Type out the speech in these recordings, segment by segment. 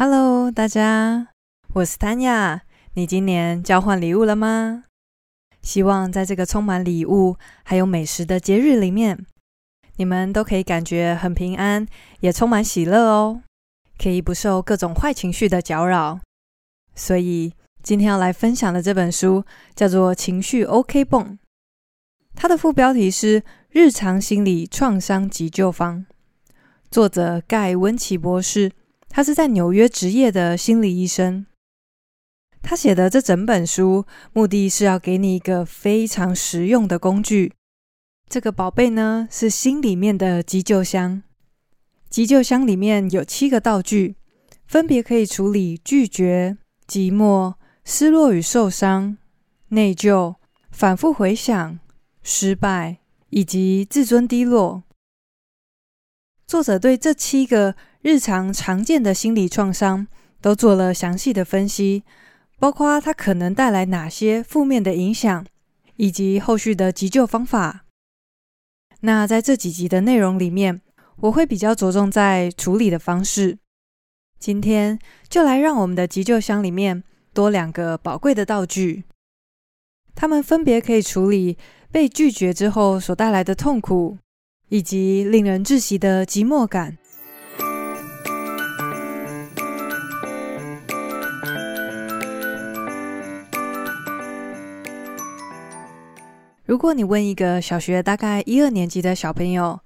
Hello，大家，我是 Tanya。你今年交换礼物了吗？希望在这个充满礼物还有美食的节日里面，你们都可以感觉很平安，也充满喜乐哦，可以不受各种坏情绪的搅扰。所以今天要来分享的这本书叫做《情绪 OK 泵》，它的副标题是《日常心理创伤急救方》，作者盖温奇博士。他是在纽约执业的心理医生。他写的这整本书，目的是要给你一个非常实用的工具。这个宝贝呢，是心里面的急救箱。急救箱里面有七个道具，分别可以处理拒绝、寂寞、失落与受伤、内疚、反复回想、失败以及自尊低落。作者对这七个日常常见的心理创伤都做了详细的分析，包括它可能带来哪些负面的影响，以及后续的急救方法。那在这几集的内容里面，我会比较着重在处理的方式。今天就来让我们的急救箱里面多两个宝贵的道具，它们分别可以处理被拒绝之后所带来的痛苦，以及令人窒息的寂寞感。如果你问一个小学大概一二年级的小朋友，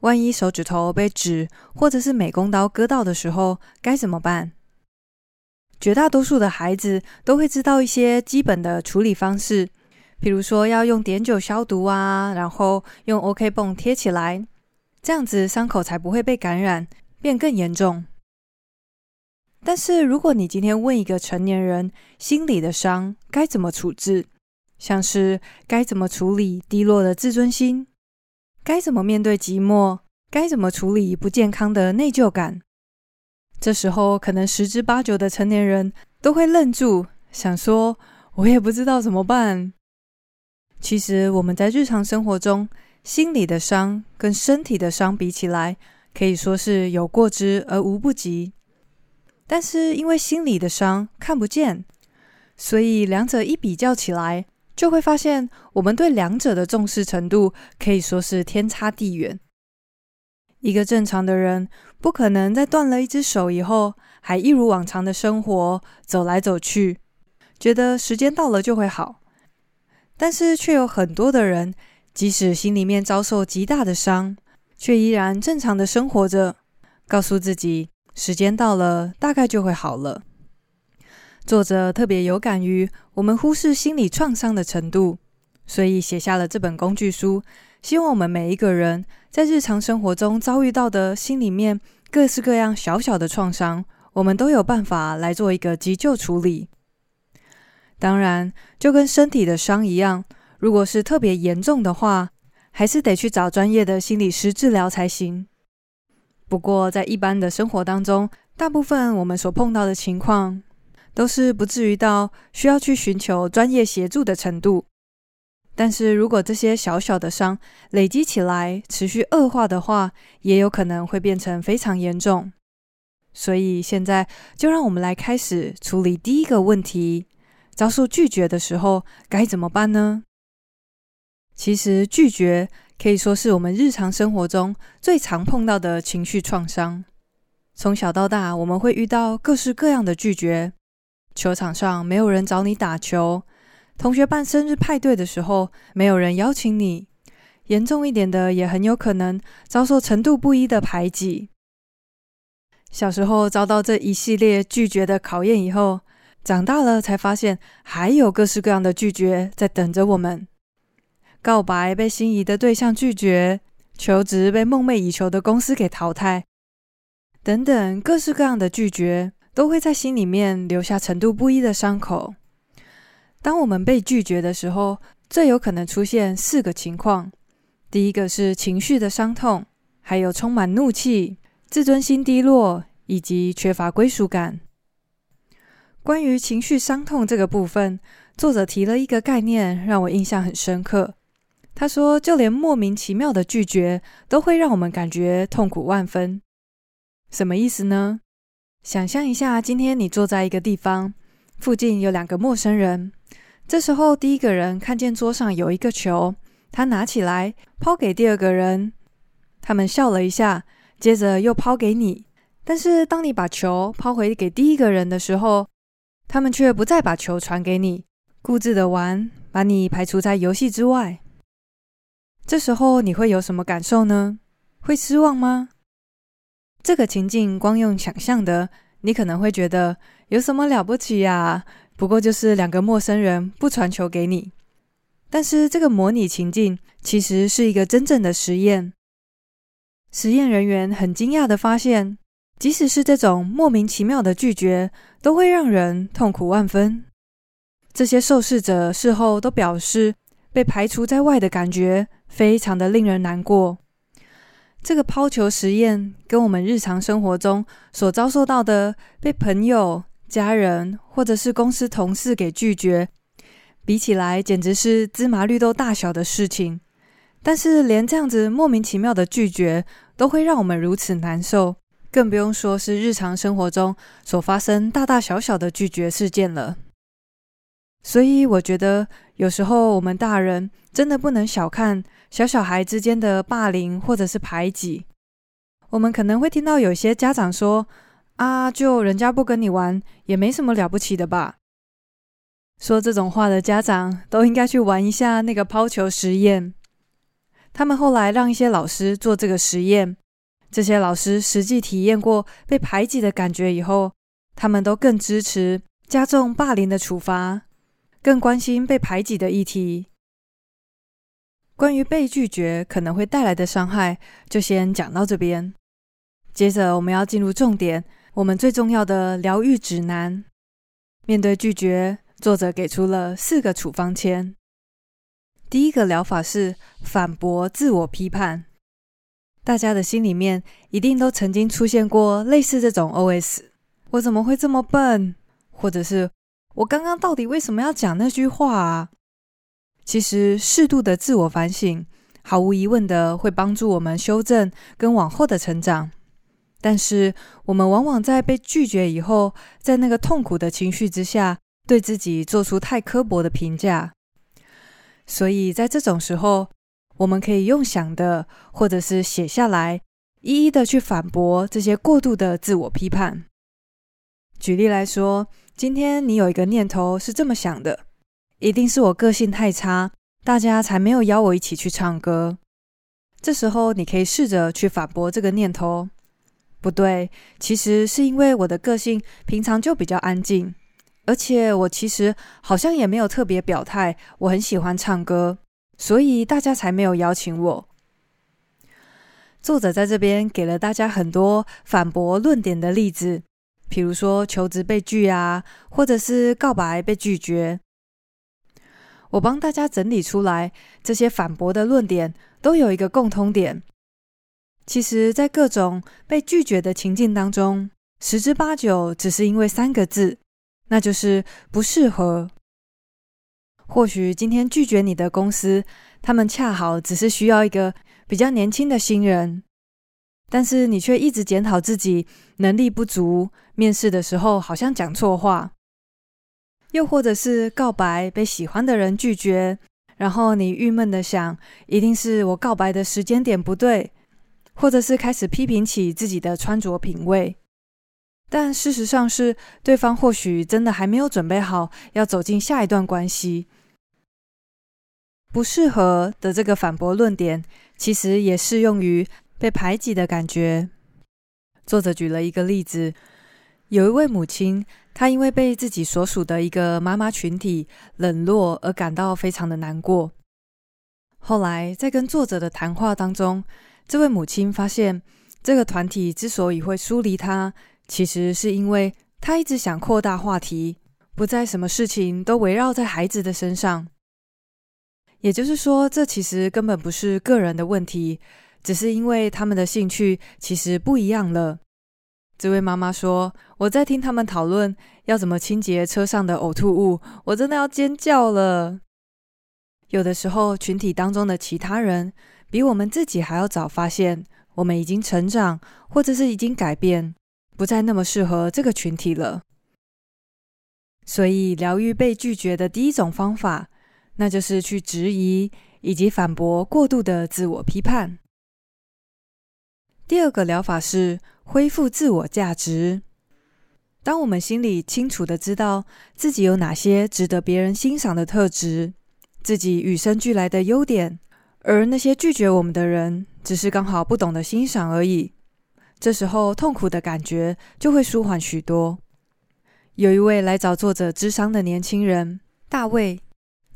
万一手指头被纸或者是美工刀割到的时候，该怎么办？绝大多数的孩子都会知道一些基本的处理方式，比如说要用碘酒消毒啊，然后用 OK 绷贴起来，这样子伤口才不会被感染，变更严重。但是如果你今天问一个成年人，心理的伤该怎么处置？像是该怎么处理低落的自尊心，该怎么面对寂寞，该怎么处理不健康的内疚感。这时候，可能十之八九的成年人都会愣住，想说：“我也不知道怎么办。”其实，我们在日常生活中，心理的伤跟身体的伤比起来，可以说是有过之而无不及。但是，因为心理的伤看不见，所以两者一比较起来，就会发现，我们对两者的重视程度可以说是天差地远。一个正常的人不可能在断了一只手以后，还一如往常的生活，走来走去，觉得时间到了就会好。但是，却有很多的人，即使心里面遭受极大的伤，却依然正常的生活着，告诉自己时间到了，大概就会好了。作者特别有感于我们忽视心理创伤的程度，所以写下了这本工具书。希望我们每一个人在日常生活中遭遇到的心里面各式各样小小的创伤，我们都有办法来做一个急救处理。当然，就跟身体的伤一样，如果是特别严重的话，还是得去找专业的心理师治疗才行。不过，在一般的生活当中，大部分我们所碰到的情况，都是不至于到需要去寻求专业协助的程度，但是如果这些小小的伤累积起来，持续恶化的话，也有可能会变成非常严重。所以现在就让我们来开始处理第一个问题：遭受拒绝的时候该怎么办呢？其实拒绝可以说是我们日常生活中最常碰到的情绪创伤。从小到大，我们会遇到各式各样的拒绝。球场上没有人找你打球，同学办生日派对的时候没有人邀请你，严重一点的也很有可能遭受程度不一的排挤。小时候遭到这一系列拒绝的考验以后，长大了才发现还有各式各样的拒绝在等着我们：告白被心仪的对象拒绝，求职被梦寐以求的公司给淘汰，等等各式各样的拒绝。都会在心里面留下程度不一的伤口。当我们被拒绝的时候，最有可能出现四个情况：第一个是情绪的伤痛，还有充满怒气、自尊心低落以及缺乏归属感。关于情绪伤痛这个部分，作者提了一个概念，让我印象很深刻。他说，就连莫名其妙的拒绝，都会让我们感觉痛苦万分。什么意思呢？想象一下，今天你坐在一个地方，附近有两个陌生人。这时候，第一个人看见桌上有一个球，他拿起来抛给第二个人。他们笑了一下，接着又抛给你。但是，当你把球抛回给第一个人的时候，他们却不再把球传给你，固执的玩，把你排除在游戏之外。这时候你会有什么感受呢？会失望吗？这个情境光用想象的，你可能会觉得有什么了不起呀？不过就是两个陌生人不传球给你。但是这个模拟情境其实是一个真正的实验。实验人员很惊讶地发现，即使是这种莫名其妙的拒绝，都会让人痛苦万分。这些受试者事后都表示，被排除在外的感觉非常的令人难过。这个抛球实验跟我们日常生活中所遭受到的被朋友、家人或者是公司同事给拒绝比起来，简直是芝麻绿豆大小的事情。但是，连这样子莫名其妙的拒绝都会让我们如此难受，更不用说是日常生活中所发生大大小小的拒绝事件了。所以，我觉得有时候我们大人真的不能小看。小小孩之间的霸凌或者是排挤，我们可能会听到有些家长说：“啊，就人家不跟你玩，也没什么了不起的吧？”说这种话的家长都应该去玩一下那个抛球实验。他们后来让一些老师做这个实验，这些老师实际体验过被排挤的感觉以后，他们都更支持加重霸凌的处罚，更关心被排挤的议题。关于被拒绝可能会带来的伤害，就先讲到这边。接着我们要进入重点，我们最重要的疗愈指南。面对拒绝，作者给出了四个处方签。第一个疗法是反驳自我批判。大家的心里面一定都曾经出现过类似这种 OS：我怎么会这么笨？或者是我刚刚到底为什么要讲那句话啊？其实，适度的自我反省，毫无疑问的会帮助我们修正跟往后的成长。但是，我们往往在被拒绝以后，在那个痛苦的情绪之下，对自己做出太刻薄的评价。所以在这种时候，我们可以用想的，或者是写下来，一一的去反驳这些过度的自我批判。举例来说，今天你有一个念头是这么想的。一定是我个性太差，大家才没有邀我一起去唱歌。这时候，你可以试着去反驳这个念头。不对，其实是因为我的个性平常就比较安静，而且我其实好像也没有特别表态，我很喜欢唱歌，所以大家才没有邀请我。作者在这边给了大家很多反驳论点的例子，比如说求职被拒啊，或者是告白被拒绝。我帮大家整理出来，这些反驳的论点都有一个共通点。其实，在各种被拒绝的情境当中，十之八九只是因为三个字，那就是不适合。或许今天拒绝你的公司，他们恰好只是需要一个比较年轻的新人，但是你却一直检讨自己能力不足，面试的时候好像讲错话。又或者是告白被喜欢的人拒绝，然后你郁闷的想，一定是我告白的时间点不对，或者是开始批评起自己的穿着品味。但事实上是，对方或许真的还没有准备好要走进下一段关系。不适合的这个反驳论点，其实也适用于被排挤的感觉。作者举了一个例子，有一位母亲。她因为被自己所属的一个妈妈群体冷落而感到非常的难过。后来在跟作者的谈话当中，这位母亲发现，这个团体之所以会疏离她，其实是因为她一直想扩大话题，不再什么事情都围绕在孩子的身上。也就是说，这其实根本不是个人的问题，只是因为他们的兴趣其实不一样了。这位妈妈说：“我在听他们讨论要怎么清洁车上的呕吐物，我真的要尖叫了。有的时候，群体当中的其他人比我们自己还要早发现，我们已经成长，或者是已经改变，不再那么适合这个群体了。所以，疗愈被拒绝的第一种方法，那就是去质疑以及反驳过度的自我批判。第二个疗法是恢复自我价值。当我们心里清楚的知道自己有哪些值得别人欣赏的特质，自己与生俱来的优点，而那些拒绝我们的人，只是刚好不懂得欣赏而已。这时候，痛苦的感觉就会舒缓许多。有一位来找作者咨商的年轻人，大卫，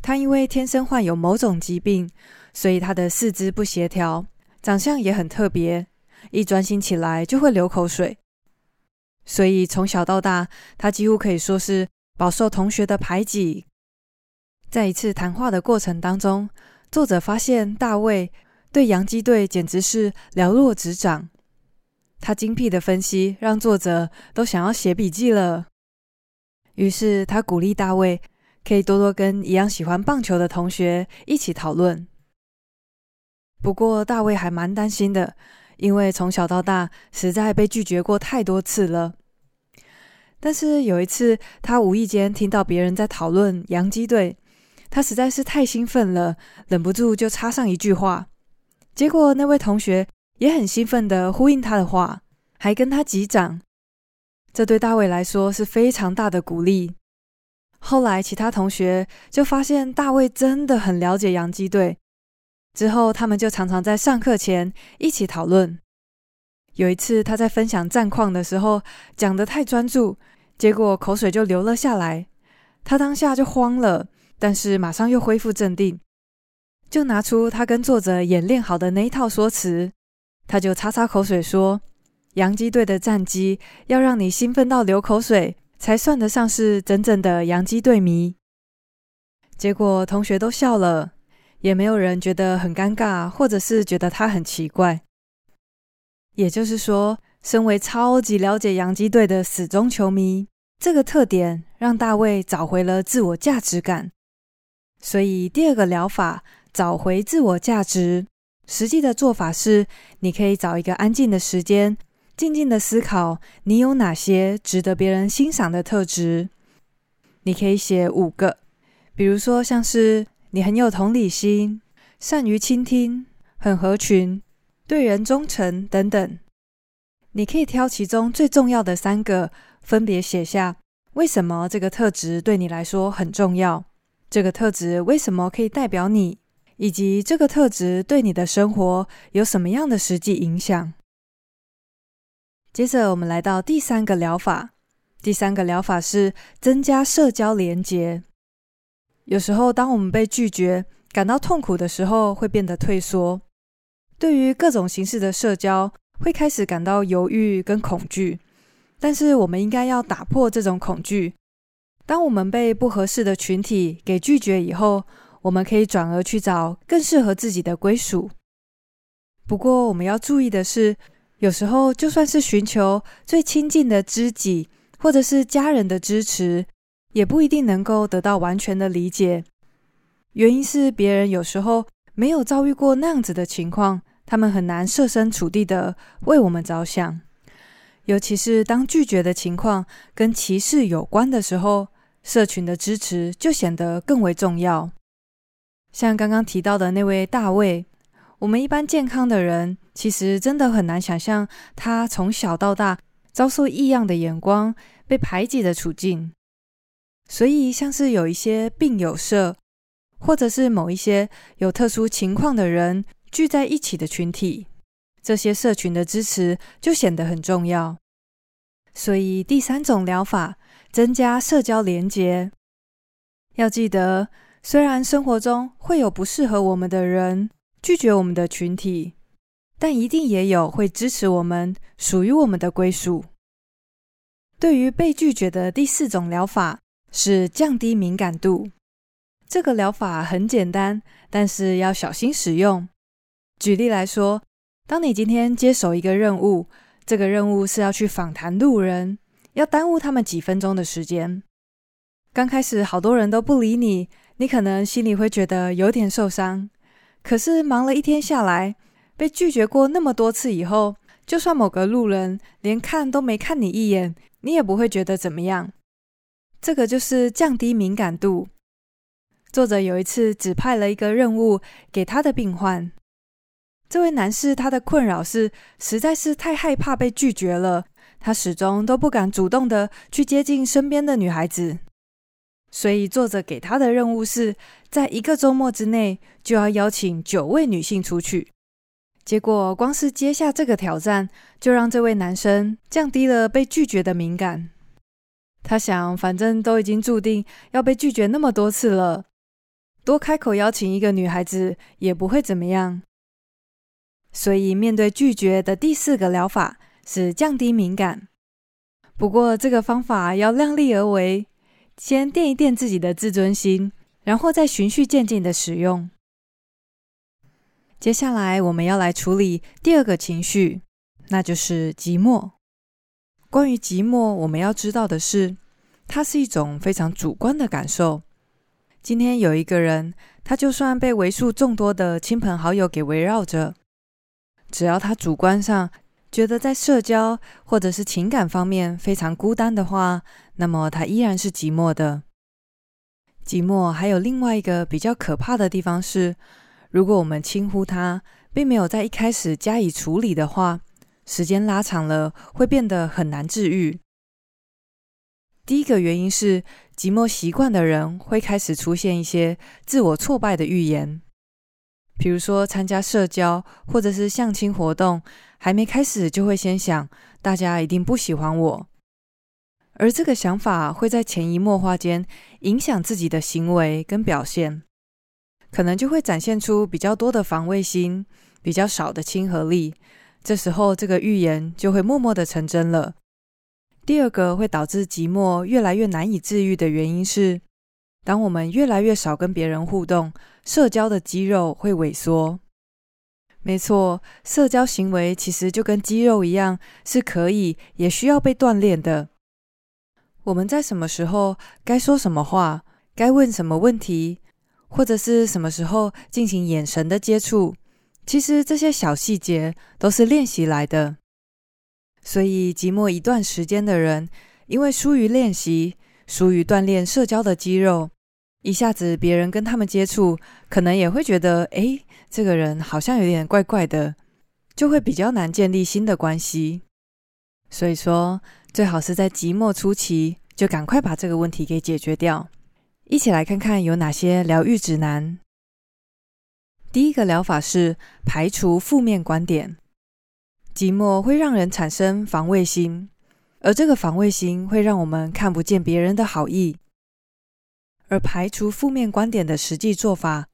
他因为天生患有某种疾病，所以他的四肢不协调，长相也很特别，一专心起来就会流口水。所以从小到大，他几乎可以说是饱受同学的排挤。在一次谈话的过程当中，作者发现大卫对洋基队简直是了若指掌。他精辟的分析让作者都想要写笔记了。于是他鼓励大卫可以多多跟一样喜欢棒球的同学一起讨论。不过大卫还蛮担心的，因为从小到大实在被拒绝过太多次了。但是有一次，他无意间听到别人在讨论洋基队，他实在是太兴奋了，忍不住就插上一句话。结果那位同学也很兴奋地呼应他的话，还跟他击掌。这对大卫来说是非常大的鼓励。后来，其他同学就发现大卫真的很了解洋基队。之后，他们就常常在上课前一起讨论。有一次，他在分享战况的时候讲得太专注，结果口水就流了下来。他当下就慌了，但是马上又恢复镇定，就拿出他跟作者演练好的那一套说辞，他就擦擦口水说。洋基队的战绩要让你兴奋到流口水，才算得上是真正的洋基队迷。结果同学都笑了，也没有人觉得很尴尬，或者是觉得他很奇怪。也就是说，身为超级了解洋基队的死忠球迷，这个特点让大卫找回了自我价值感。所以第二个疗法，找回自我价值，实际的做法是，你可以找一个安静的时间。静静的思考，你有哪些值得别人欣赏的特质？你可以写五个，比如说像是你很有同理心、善于倾听、很合群、对人忠诚等等。你可以挑其中最重要的三个，分别写下为什么这个特质对你来说很重要，这个特质为什么可以代表你，以及这个特质对你的生活有什么样的实际影响。接着，我们来到第三个疗法。第三个疗法是增加社交连接。有时候，当我们被拒绝、感到痛苦的时候，会变得退缩。对于各种形式的社交，会开始感到犹豫跟恐惧。但是，我们应该要打破这种恐惧。当我们被不合适的群体给拒绝以后，我们可以转而去找更适合自己的归属。不过，我们要注意的是，有时候，就算是寻求最亲近的知己或者是家人的支持，也不一定能够得到完全的理解。原因是别人有时候没有遭遇过那样子的情况，他们很难设身处地的为我们着想。尤其是当拒绝的情况跟歧视有关的时候，社群的支持就显得更为重要。像刚刚提到的那位大卫。我们一般健康的人，其实真的很难想象他从小到大遭受异样的眼光、被排挤的处境。所以，像是有一些病友社，或者是某一些有特殊情况的人聚在一起的群体，这些社群的支持就显得很重要。所以，第三种疗法，增加社交连接。要记得，虽然生活中会有不适合我们的人。拒绝我们的群体，但一定也有会支持我们、属于我们的归属。对于被拒绝的第四种疗法是降低敏感度。这个疗法很简单，但是要小心使用。举例来说，当你今天接手一个任务，这个任务是要去访谈路人，要耽误他们几分钟的时间。刚开始好多人都不理你，你可能心里会觉得有点受伤。可是忙了一天下来，被拒绝过那么多次以后，就算某个路人连看都没看你一眼，你也不会觉得怎么样。这个就是降低敏感度。作者有一次指派了一个任务给他的病患，这位男士他的困扰是实在是太害怕被拒绝了，他始终都不敢主动的去接近身边的女孩子，所以作者给他的任务是在一个周末之内就要邀请九位女性出去。结果光是接下这个挑战，就让这位男生降低了被拒绝的敏感。他想，反正都已经注定要被拒绝那么多次了。多开口邀请一个女孩子也不会怎么样，所以面对拒绝的第四个疗法是降低敏感。不过这个方法要量力而为，先垫一垫自己的自尊心，然后再循序渐进的使用。接下来我们要来处理第二个情绪，那就是寂寞。关于寂寞，我们要知道的是，它是一种非常主观的感受。今天有一个人，他就算被为数众多的亲朋好友给围绕着，只要他主观上觉得在社交或者是情感方面非常孤单的话，那么他依然是寂寞的。寂寞还有另外一个比较可怕的地方是，如果我们轻忽它，并没有在一开始加以处理的话，时间拉长了会变得很难治愈。第一个原因是，寂寞习惯的人会开始出现一些自我挫败的预言，比如说参加社交或者是相亲活动，还没开始就会先想大家一定不喜欢我，而这个想法会在潜移默化间影响自己的行为跟表现，可能就会展现出比较多的防卫心，比较少的亲和力，这时候这个预言就会默默的成真了。第二个会导致寂寞越来越难以治愈的原因是，当我们越来越少跟别人互动，社交的肌肉会萎缩。没错，社交行为其实就跟肌肉一样，是可以也需要被锻炼的。我们在什么时候该说什么话，该问什么问题，或者是什么时候进行眼神的接触，其实这些小细节都是练习来的。所以，寂寞一段时间的人，因为疏于练习，疏于锻炼社交的肌肉，一下子别人跟他们接触，可能也会觉得，诶，这个人好像有点怪怪的，就会比较难建立新的关系。所以说，最好是在寂寞初期就赶快把这个问题给解决掉。一起来看看有哪些疗愈指南。第一个疗法是排除负面观点。寂寞会让人产生防卫心，而这个防卫心会让我们看不见别人的好意。而排除负面观点的实际做法，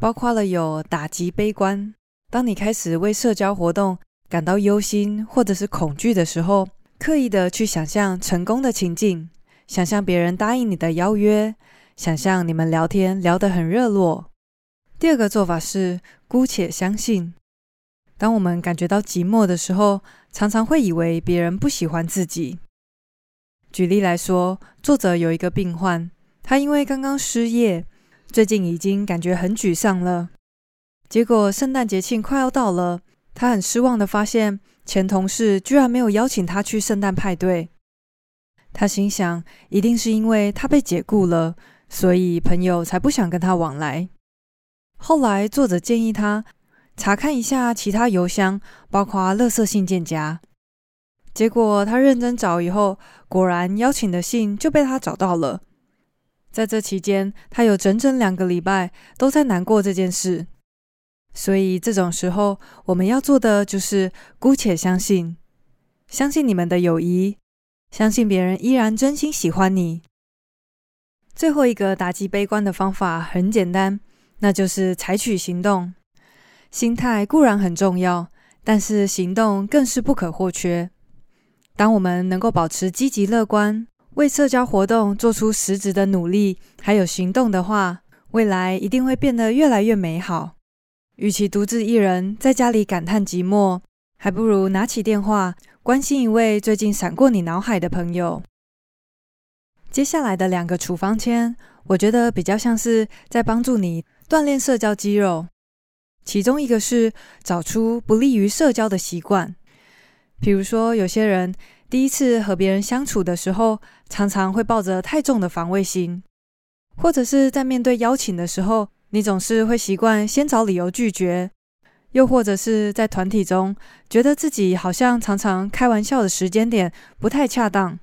包括了有打击悲观。当你开始为社交活动感到忧心或者是恐惧的时候，刻意的去想象成功的情境，想象别人答应你的邀约，想象你们聊天聊得很热络。第二个做法是姑且相信。当我们感觉到寂寞的时候，常常会以为别人不喜欢自己。举例来说，作者有一个病患，他因为刚刚失业，最近已经感觉很沮丧了。结果圣诞节庆快要到了，他很失望的发现前同事居然没有邀请他去圣诞派对。他心想，一定是因为他被解雇了，所以朋友才不想跟他往来。后来作者建议他。查看一下其他邮箱，包括垃圾信件夹。结果他认真找以后，果然邀请的信就被他找到了。在这期间，他有整整两个礼拜都在难过这件事。所以这种时候，我们要做的就是姑且相信，相信你们的友谊，相信别人依然真心喜欢你。最后一个打击悲观的方法很简单，那就是采取行动。心态固然很重要，但是行动更是不可或缺。当我们能够保持积极乐观，为社交活动做出实质的努力，还有行动的话，未来一定会变得越来越美好。与其独自一人在家里感叹寂寞，还不如拿起电话关心一位最近闪过你脑海的朋友。接下来的两个处方签，我觉得比较像是在帮助你锻炼社交肌肉。其中一个是找出不利于社交的习惯，比如说，有些人第一次和别人相处的时候，常常会抱着太重的防卫心，或者是在面对邀请的时候，你总是会习惯先找理由拒绝，又或者是在团体中，觉得自己好像常常开玩笑的时间点不太恰当。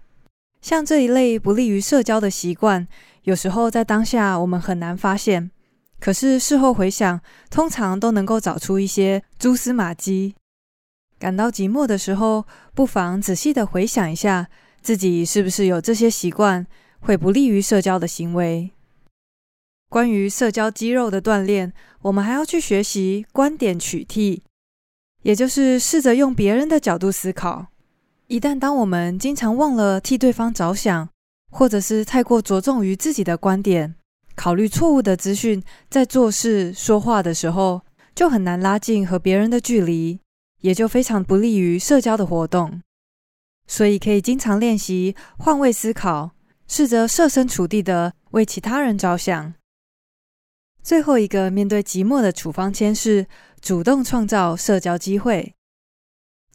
像这一类不利于社交的习惯，有时候在当下我们很难发现，可是事后回想，通常都能够找出一些蛛丝马迹。感到寂寞的时候，不妨仔细的回想一下，自己是不是有这些习惯，会不利于社交的行为。关于社交肌肉的锻炼，我们还要去学习观点取替，也就是试着用别人的角度思考。一旦当我们经常忘了替对方着想，或者是太过着重于自己的观点，考虑错误的资讯，在做事说话的时候，就很难拉近和别人的距离。也就非常不利于社交的活动，所以可以经常练习换位思考，试着设身处地的为其他人着想。最后一个面对寂寞的处方签是主动创造社交机会。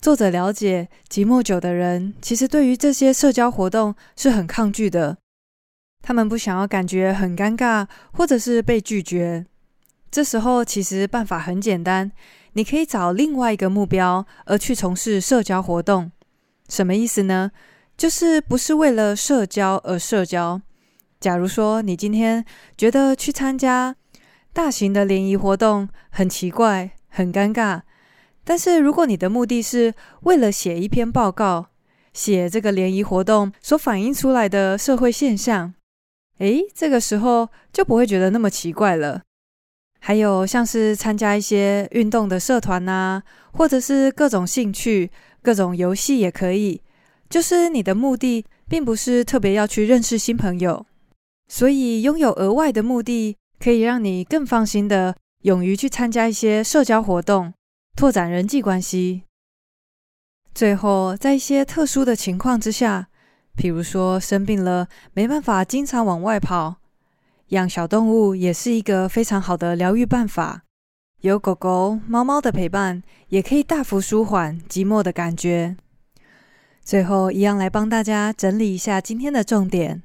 作者了解，寂寞久的人其实对于这些社交活动是很抗拒的，他们不想要感觉很尴尬，或者是被拒绝。这时候其实办法很简单。你可以找另外一个目标而去从事社交活动，什么意思呢？就是不是为了社交而社交。假如说你今天觉得去参加大型的联谊活动很奇怪、很尴尬，但是如果你的目的是为了写一篇报告，写这个联谊活动所反映出来的社会现象，诶，这个时候就不会觉得那么奇怪了。还有像是参加一些运动的社团呐，或者是各种兴趣、各种游戏也可以。就是你的目的并不是特别要去认识新朋友，所以拥有额外的目的可以让你更放心的勇于去参加一些社交活动，拓展人际关系。最后，在一些特殊的情况之下，譬如说生病了，没办法经常往外跑。养小动物也是一个非常好的疗愈办法，有狗狗、猫猫的陪伴，也可以大幅舒缓寂寞的感觉。最后，一样来帮大家整理一下今天的重点。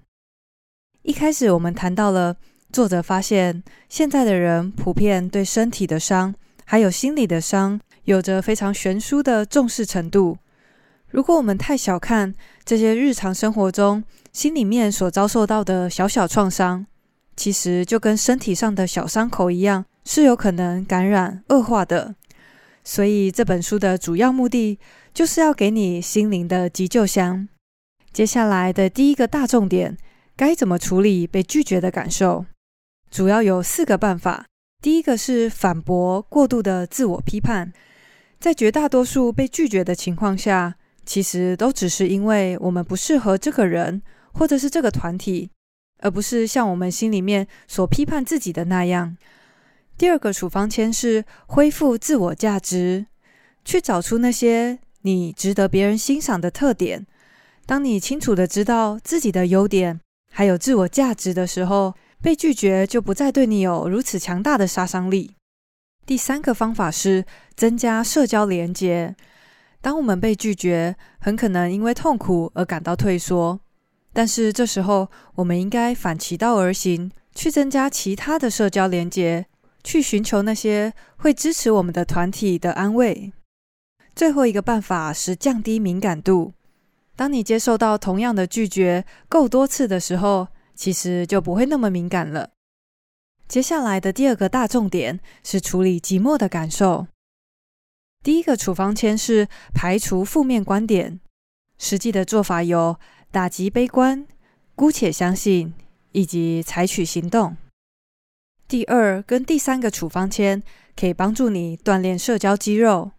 一开始我们谈到了，作者发现现在的人普遍对身体的伤，还有心理的伤，有着非常悬殊的重视程度。如果我们太小看这些日常生活中心里面所遭受到的小小创伤，其实就跟身体上的小伤口一样，是有可能感染恶化的。所以这本书的主要目的就是要给你心灵的急救箱。接下来的第一个大重点，该怎么处理被拒绝的感受？主要有四个办法。第一个是反驳过度的自我批判。在绝大多数被拒绝的情况下，其实都只是因为我们不适合这个人，或者是这个团体。而不是像我们心里面所批判自己的那样。第二个处方签是恢复自我价值，去找出那些你值得别人欣赏的特点。当你清楚地知道自己的优点，还有自我价值的时候，被拒绝就不再对你有如此强大的杀伤力。第三个方法是增加社交连接。当我们被拒绝，很可能因为痛苦而感到退缩。但是这时候，我们应该反其道而行，去增加其他的社交连结，去寻求那些会支持我们的团体的安慰。最后一个办法是降低敏感度。当你接受到同样的拒绝够多次的时候，其实就不会那么敏感了。接下来的第二个大重点是处理寂寞的感受。第一个处方签是排除负面观点，实际的做法有。打击悲观，姑且相信，以及采取行动。第二跟第三个处方签可以帮助你锻炼社交肌肉。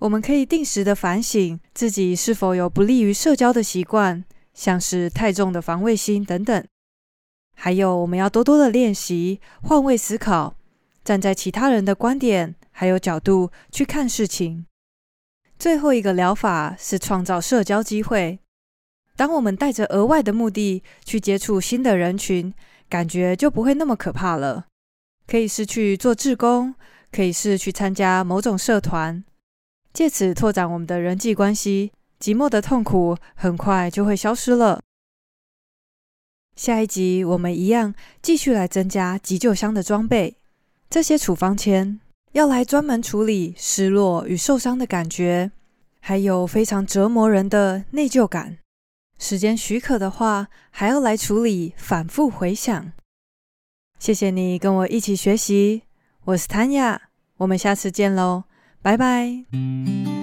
我们可以定时的反省自己是否有不利于社交的习惯，像是太重的防卫心等等。还有，我们要多多的练习换位思考，站在其他人的观点还有角度去看事情。最后一个疗法是创造社交机会。当我们带着额外的目的去接触新的人群，感觉就不会那么可怕了。可以是去做志工，可以是去参加某种社团。借此拓展我们的人际关系，寂寞的痛苦很快就会消失了。下一集我们一样继续来增加急救箱的装备，这些处方签要来专门处理失落与受伤的感觉，还有非常折磨人的内疚感。时间许可的话，还要来处理反复回想。谢谢你跟我一起学习，我是谭雅，我们下次见喽，拜拜。